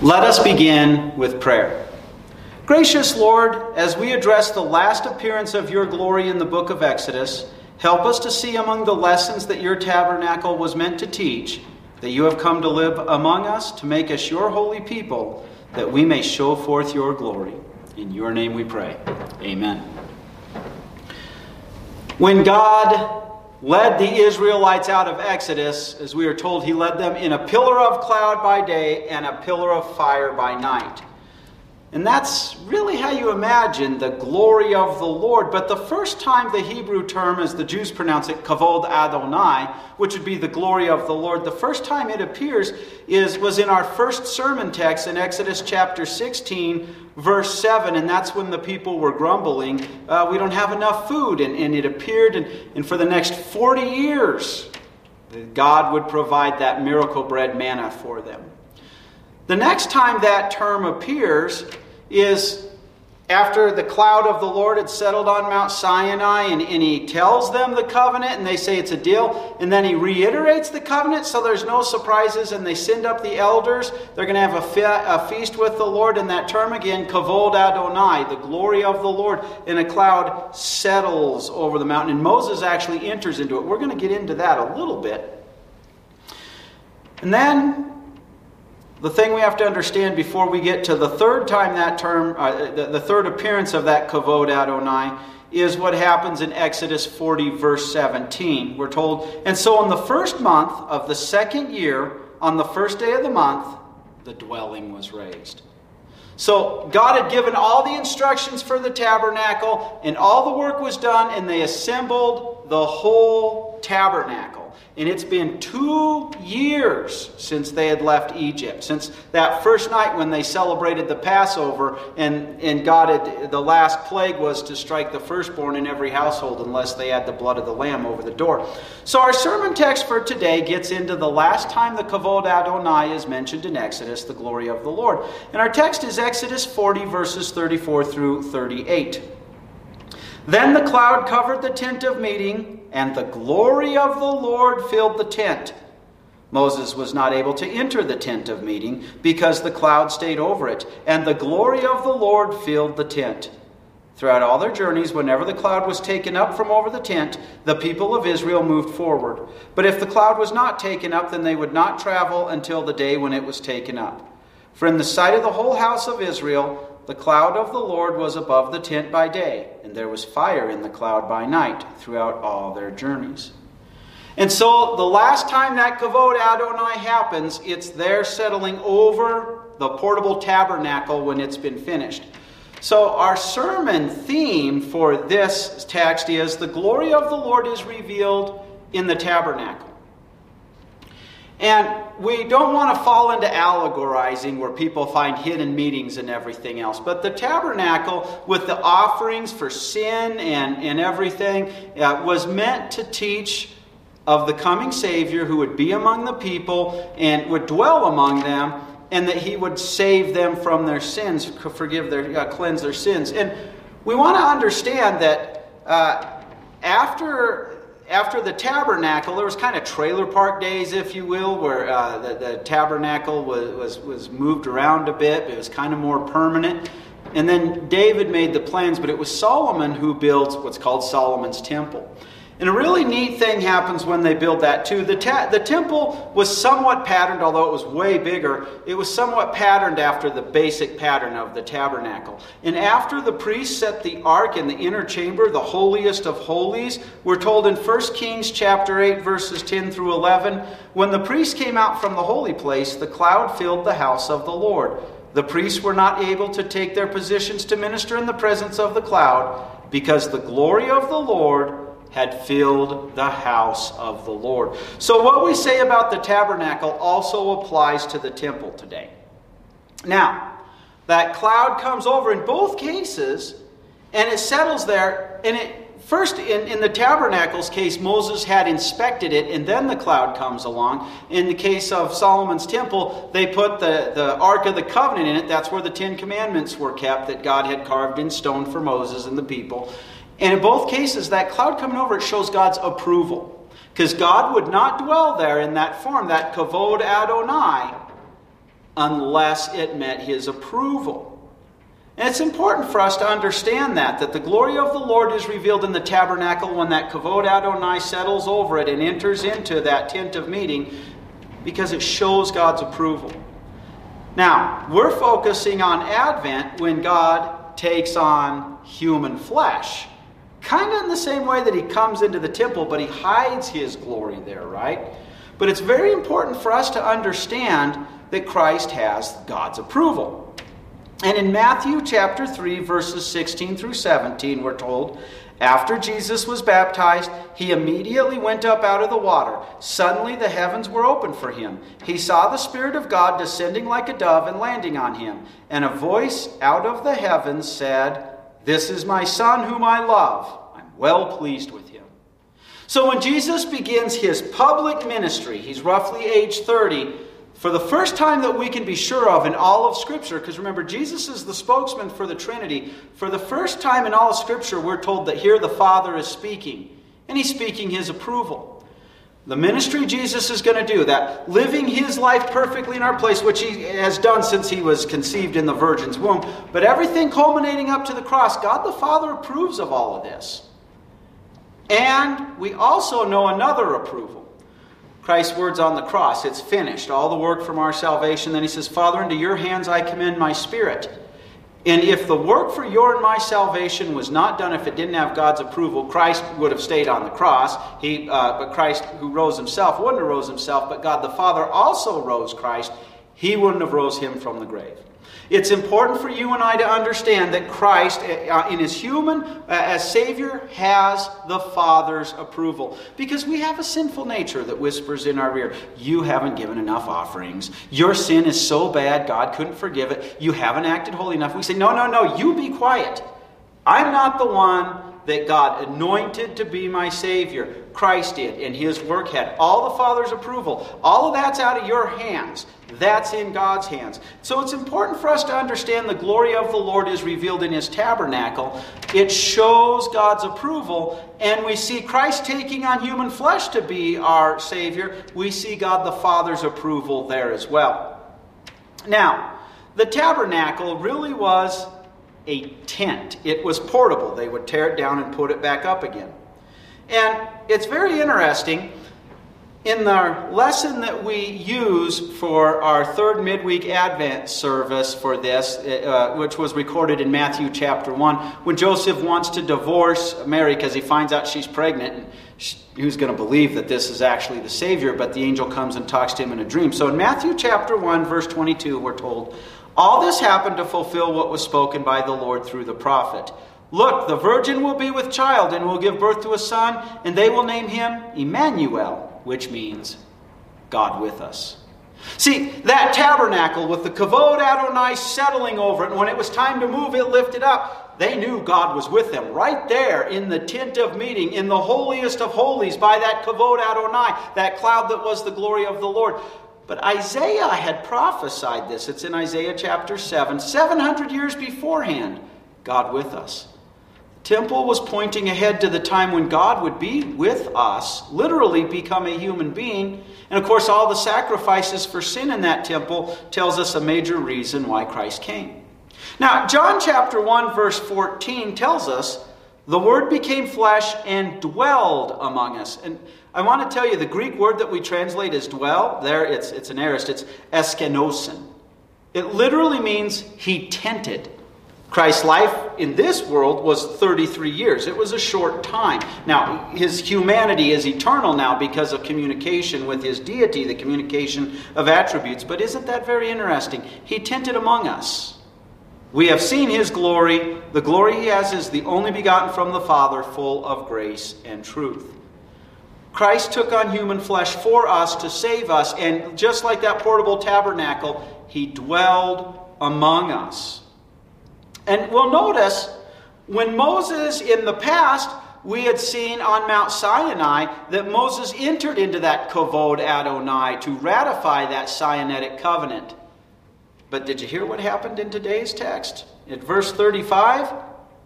Let us begin with prayer. Gracious Lord, as we address the last appearance of your glory in the book of Exodus, help us to see among the lessons that your tabernacle was meant to teach that you have come to live among us to make us your holy people, that we may show forth your glory. In your name we pray. Amen. When God led the Israelites out of Exodus, as we are told, he led them in a pillar of cloud by day and a pillar of fire by night. And that's really how you imagine the glory of the Lord. But the first time the Hebrew term, as the Jews pronounce it, kavod Adonai, which would be the glory of the Lord, the first time it appears is, was in our first sermon text in Exodus chapter 16, verse 7. And that's when the people were grumbling, uh, we don't have enough food. And, and it appeared, and, and for the next 40 years, God would provide that miracle bread manna for them. The next time that term appears is after the cloud of the Lord had settled on Mount Sinai and, and, he tells them the covenant and they say it's a deal. And then he reiterates the covenant so there's no surprises and they send up the elders. They're going to have a, fe- a feast with the Lord. And that term again, Kavod Adonai, the glory of the Lord, in a cloud settles over the mountain. And Moses actually enters into it. We're going to get into that a little bit. And then the thing we have to understand before we get to the third time that term, uh, the, the, third appearance of that kavod Adonai, is what happens in Exodus 40, verse 17. We're told, and so in the first month of the second year, on the first day of the month, the dwelling was raised. So God had given all the instructions for the tabernacle, and all the work was done, and they assembled the whole tabernacle. And it's been two years since they had left Egypt, since that first night when they celebrated the Passover, and, and God had, the last plague was to strike the firstborn in every household unless they had the blood of the lamb over the door. So our sermon text for today gets into the last time the Kavod Adonai is mentioned in Exodus, the glory of the Lord. And our text is Exodus 40, verses 34 through 38. Then the cloud covered the tent of meeting and the glory of the Lord filled the tent. Moses was not able to enter the tent of meeting because the cloud stayed over it, and the glory of the Lord filled the tent. Throughout all their journeys, whenever the cloud was taken up from over the tent, the people of Israel moved forward. But if the cloud was not taken up, then they would not travel until the day when it was taken up. For in the sight of the whole house of Israel, the cloud of the Lord was above the tent by day, and there was fire in the cloud by night throughout all their journeys. And so the last time that Kavod Adonai happens, it's there settling over the portable tabernacle when it's been finished. So our sermon theme for this text is the glory of the Lord is revealed in the tabernacle. And we don't want to fall into allegorizing where people find hidden meanings and everything else. But the tabernacle, with the offerings for sin and, and everything, uh, was meant to teach of the coming Savior who would be among the people and would dwell among them, and that he would save them from their sins, forgive their, uh, cleanse their sins. And we want to understand that uh, after after the tabernacle, there was kind of trailer park days, if you will, where uh, the, the, tabernacle was, was, was moved around a bit. It was kind of more permanent. And then David made the plans, but it was Solomon who builds what's called Solomon's temple. And a really neat thing happens when they build that too. The, ta- the temple was somewhat patterned, although it was way bigger, it was somewhat patterned after the basic pattern of the tabernacle. And after the priest set the ark in the inner chamber, the holiest of holies, we're told in 1 Kings chapter 8, verses 10 through 11, when the priest came out from the holy place, the cloud filled the house of the Lord. The priests were not able to take their positions to minister in the presence of the cloud because the glory of the Lord had filled the house of the Lord. So, what we say about the tabernacle also applies to the temple today. Now, that cloud comes over in both cases and it settles there. And it first, in, in the tabernacle's case, Moses had inspected it and then the cloud comes along. In the case of Solomon's temple, they put the, the Ark of the Covenant in it. That's where the Ten Commandments were kept that God had carved in stone for Moses and the people. And in both cases, that cloud coming over, it shows God's approval. Because God would not dwell there in that form, that kavod Adonai, unless it met his approval. And it's important for us to understand that, that the glory of the Lord is revealed in the tabernacle when that Kavod Adonai settles over it and enters into that tent of meeting because it shows God's approval. Now, we're focusing on Advent when God takes on human flesh. Kind of in the same way that he comes into the temple, but he hides his glory there, right? But it's very important for us to understand that Christ has God's approval. And in Matthew chapter 3, verses 16 through 17, we're told, after Jesus was baptized, he immediately went up out of the water. Suddenly the heavens were opened for him. He saw the Spirit of God descending like a dove and landing on him. And a voice out of the heavens said, This is my Son whom I love. I'm well pleased with him. So when Jesus begins his public ministry, he's roughly age 30 for the first time that we can be sure of in all of Scripture, because remember, Jesus is the spokesman for the Trinity. For the first time in all of Scripture, we're told that here the Father is speaking, and he's speaking his approval. The ministry Jesus is going to do, that living his life perfectly in our place, which he has done since he was conceived in the Virgin's womb, but everything culminating up to the cross, God the Father approves of all of this. And we also know another approval. Christ's words on the cross. It's finished. All the work from our salvation. Then he says, Father, into your hands I commend my spirit. And if the work for your and my salvation was not done, if it didn't have God's approval, Christ would have stayed on the cross. He, uh, but Christ, who rose himself, wouldn't have rose himself. But God the Father also rose Christ. He wouldn't have rose him from the grave. It's important for you and I to understand that Christ, uh, in his human, uh, as Savior, has the Father's approval. Because we have a sinful nature that whispers in our ear, You haven't given enough offerings. Your sin is so bad, God couldn't forgive it. You haven't acted holy enough. We say, No, no, no, you be quiet. I'm not the one that God anointed to be my Savior. Christ did, and His work had all the Father's approval. All of that's out of your hands. That's in God's hands. So it's important for us to understand the glory of the Lord is revealed in His tabernacle. It shows God's approval, and we see Christ taking on human flesh to be our Savior. We see God the Father's approval there as well. Now, the tabernacle really was a tent. It was portable. They would tear it down and put it back up again. And it's very interesting. In the lesson that we use for our third midweek Advent service for this, uh, which was recorded in Matthew chapter 1, when Joseph wants to divorce Mary because he finds out she's pregnant, who's going to believe that this is actually the Savior? But the angel comes and talks to him in a dream. So in Matthew chapter 1, verse 22, we're told, all this happened to fulfill what was spoken by the Lord through the prophet. Look, the virgin will be with child and will give birth to a son, and they will name him Emmanuel, which means God with us. See, that tabernacle with the kavod Adonai settling over it, and when it was time to move it lifted up, they knew God was with them right there in the tent of meeting, in the holiest of holies, by that kavod Adonai, that cloud that was the glory of the Lord. But Isaiah had prophesied this. It's in Isaiah chapter 7, 700 years beforehand. God with us. Temple was pointing ahead to the time when God would be with us, literally become a human being. And of course, all the sacrifices for sin in that temple tells us a major reason why Christ came. Now, John chapter 1, verse 14 tells us the Word became flesh and dwelled among us. And I want to tell you the Greek word that we translate as dwell, there it's, it's an aorist, it's eskenosin. It literally means he tented. Christ's life in this world was 33 years. It was a short time. Now, his humanity is eternal now because of communication with his deity, the communication of attributes. But isn't that very interesting? He tented among us. We have seen his glory. The glory he has is the only begotten from the Father, full of grace and truth. Christ took on human flesh for us to save us, and just like that portable tabernacle, he dwelled among us. And we'll notice when Moses in the past, we had seen on Mount Sinai that Moses entered into that kavod Adonai to ratify that Sinaitic covenant. But did you hear what happened in today's text? At verse 35,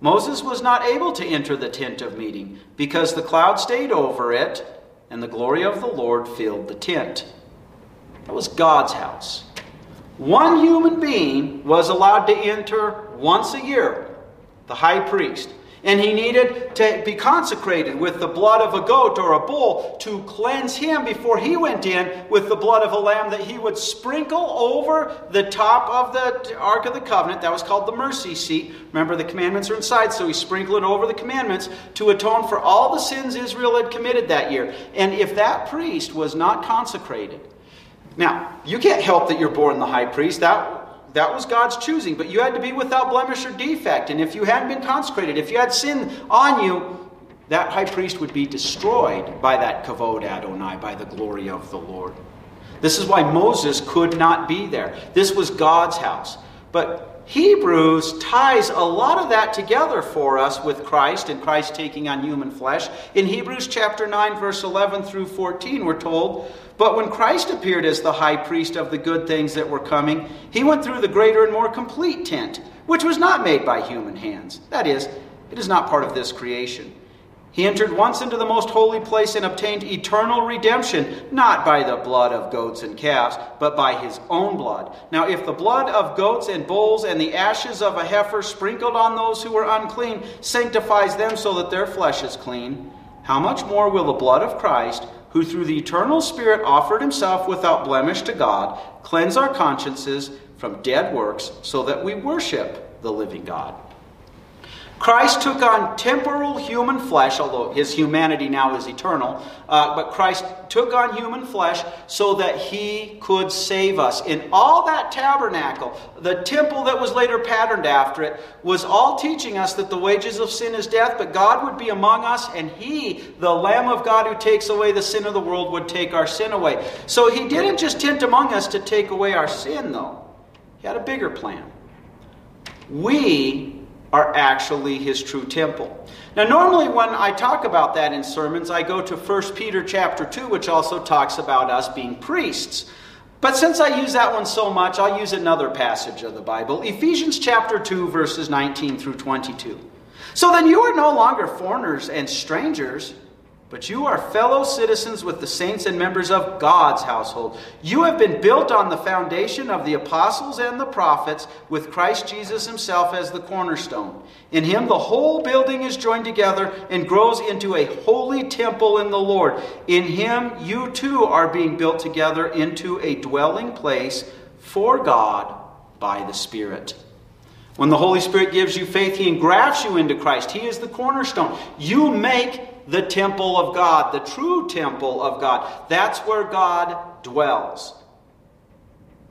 Moses was not able to enter the tent of meeting because the cloud stayed over it and the glory of the Lord filled the tent. That was God's house. One human being was allowed to enter once a year, the high priest. And he needed to be consecrated with the blood of a goat or a bull to cleanse him before he went in with the blood of a lamb that he would sprinkle over the top of the Ark of the Covenant. That was called the mercy seat. Remember, the commandments are inside, so he sprinkled it over the commandments to atone for all the sins Israel had committed that year. And if that priest was not consecrated, now, you can't help that you're born the high priest. That that was God's choosing, but you had to be without blemish or defect. And if you hadn't been consecrated, if you had sin on you, that high priest would be destroyed by that kavod Adonai, by the glory of the Lord. This is why Moses could not be there. This was God's house. But Hebrews ties a lot of that together for us with Christ and Christ taking on human flesh. In Hebrews chapter 9, verse 11 through 14, we're told, but when Christ appeared as the high priest of the good things that were coming, he went through the greater and more complete tent, which was not made by human hands. That is, it is not part of this creation. He entered once into the most holy place and obtained eternal redemption, not by the blood of goats and calves, but by his own blood. Now, if the blood of goats and bulls and the ashes of a heifer sprinkled on those who are unclean sanctifies them so that their flesh is clean, how much more will the blood of Christ, who through the eternal Spirit offered himself without blemish to God, cleanse our consciences from dead works so that we worship the living God. Christ took on temporal human flesh, although his humanity now is eternal. Uh, but Christ took on human flesh so that he could save us. In all that tabernacle, the temple that was later patterned after it, was all teaching us that the wages of sin is death, but God would be among us, and he, the Lamb of God who takes away the sin of the world, would take our sin away. So he didn't just tent among us to take away our sin, though. He had a bigger plan. We are actually his true temple. Now normally when I talk about that in sermons, I go to 1 Peter chapter 2 which also talks about us being priests. But since I use that one so much, I'll use another passage of the Bible, Ephesians chapter 2 verses 19 through 22. So then you are no longer foreigners and strangers, but you are fellow citizens with the saints and members of God's household. You have been built on the foundation of the apostles and the prophets, with Christ Jesus himself as the cornerstone. In him, the whole building is joined together and grows into a holy temple in the Lord. In him, you too are being built together into a dwelling place for God by the Spirit. When the Holy Spirit gives you faith, He engrafts you into Christ. He is the cornerstone. You make the temple of God, the true temple of God. That's where God dwells.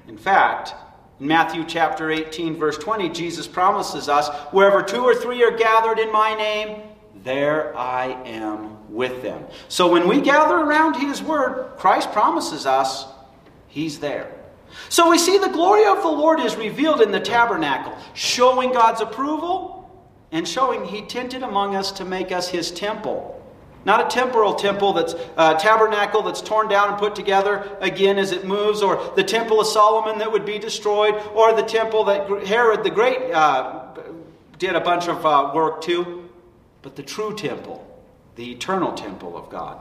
In fact, in Matthew chapter 18, verse 20, Jesus promises us wherever two or three are gathered in my name, there I am with them. So when we gather around His Word, Christ promises us He's there. So we see the glory of the Lord is revealed in the tabernacle, showing God's approval and showing He tented among us to make us His temple. Not a temporal temple that's a uh, tabernacle that's torn down and put together again as it moves, or the temple of Solomon that would be destroyed, or the temple that Herod the Great uh, did a bunch of uh, work to, but the true temple, the eternal temple of God.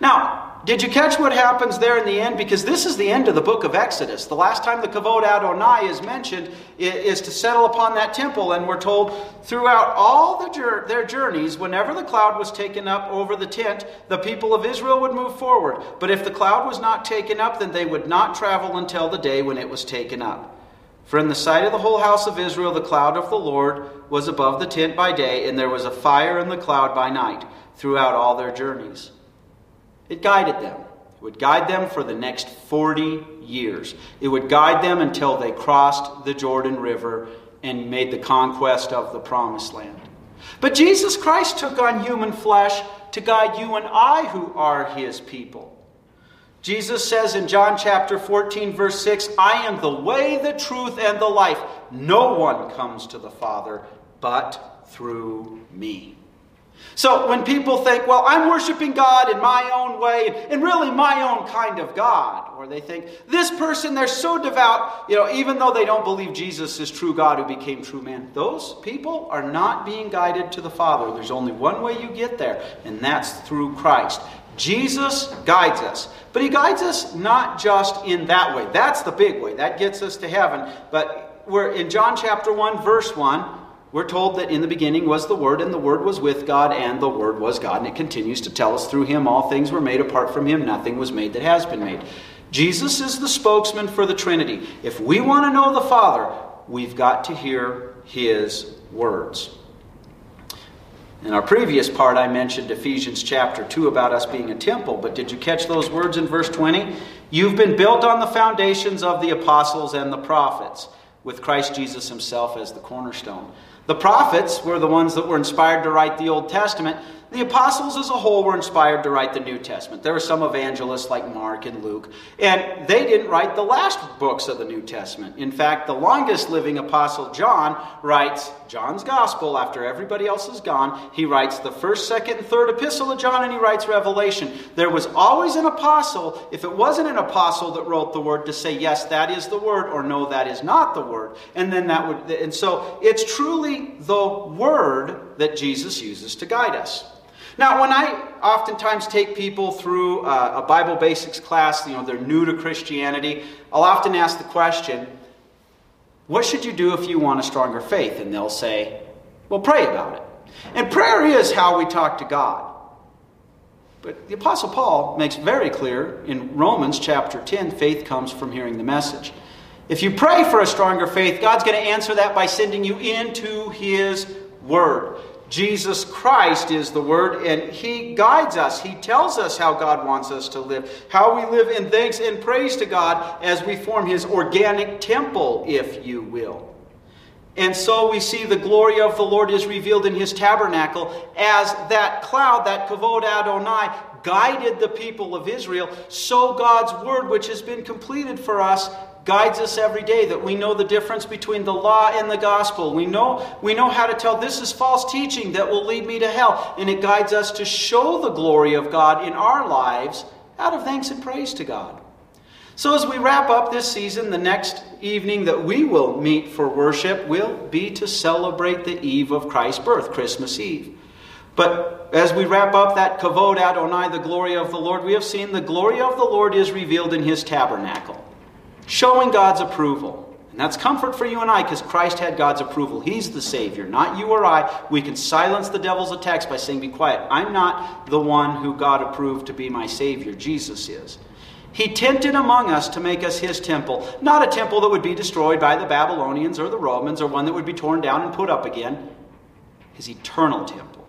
Now, did you catch what happens there in the end? Because this is the end of the book of Exodus. The last time the Kavod Adonai is mentioned is to settle upon that temple, and we're told throughout all the, their journeys, whenever the cloud was taken up over the tent, the people of Israel would move forward. But if the cloud was not taken up, then they would not travel until the day when it was taken up. For in the sight of the whole house of Israel, the cloud of the Lord was above the tent by day, and there was a fire in the cloud by night throughout all their journeys. It guided them. It would guide them for the next 40 years. It would guide them until they crossed the Jordan River and made the conquest of the promised land. But Jesus Christ took on human flesh to guide you and I, who are his people. Jesus says in John chapter 14, verse 6, I am the way, the truth, and the life. No one comes to the Father but through me. So when people think, well, I'm worshiping God in my own way and really my own kind of God, or they think, this person, they're so devout, you know, even though they don't believe Jesus is true God who became true man, those people are not being guided to the Father. There's only one way you get there, and that's through Christ. Jesus guides us. But he guides us not just in that way. That's the big way. That gets us to heaven. But we're in John chapter 1, verse 1, we're told that in the beginning was the Word, and the Word was with God, and the Word was God. And it continues to tell us through him all things were made. Apart from him, nothing was made that has been made. Jesus is the spokesman for the Trinity. If we want to know the Father, we've got to hear his words. In our previous part, I mentioned Ephesians chapter 2 about us being a temple, but did you catch those words in verse 20? You've been built on the foundations of the apostles and the prophets, with Christ Jesus himself as the cornerstone. The prophets were the ones that were inspired to write the Old Testament. The apostles as a whole were inspired to write the New Testament. There were some evangelists like Mark and Luke, and they didn't write the last books of the New Testament. In fact, the longest living apostle, John, writes John's Gospel after everybody else is gone. He writes the first, second, and third epistle of John, and he writes Revelation. There was always an apostle, if it wasn't an apostle that wrote the word, to say, yes, that is the word, or no, that is not the word. And then that would, and so it's truly the word that Jesus uses to guide us. Now, when I oftentimes take people through a, a Bible basics class, you know, they're new to Christianity, I'll often ask the question, what should you do if you want a stronger faith? And they'll say, well, pray about it. And prayer is how we talk to God. But the Apostle Paul makes very clear in Romans chapter 10 faith comes from hearing the message. If you pray for a stronger faith, God's going to answer that by sending you into His Word. Jesus Christ is the Word, and He guides us. He tells us how God wants us to live, how we live in thanks and praise to God as we form His organic temple, if you will. And so we see the glory of the Lord is revealed in His tabernacle as that cloud, that kavod Adonai, guided the people of Israel. So God's Word, which has been completed for us, guides us every day that we know the difference between the law and the gospel. We know, we know how to tell this is false teaching that will lead me to hell. And it guides us to show the glory of God in our lives out of thanks and praise to God. So, as we wrap up this season, the next evening that we will meet for worship will be to celebrate the eve of Christ's birth, Christmas Eve. But as we wrap up that kavod Adonai, the glory of the Lord, we have seen the glory of the Lord is revealed in his tabernacle showing God's approval. And that's comfort for you and I because Christ had God's approval. He's the Savior, not you or I. We can silence the devil's attacks by saying, Be quiet. I'm not the one who God approved to be my Savior. Jesus is. He tented among us to make us his temple, not a temple that would be destroyed by the Babylonians or the Romans or one that would be torn down and put up again. His eternal temple.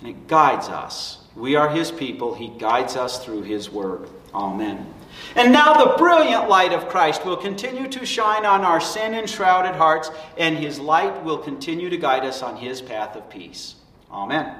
And it guides us. We are his people. He guides us through his word. Amen. And now the brilliant light of Christ will continue to shine on our sin enshrouded hearts, and his light will continue to guide us on his path of peace. Amen.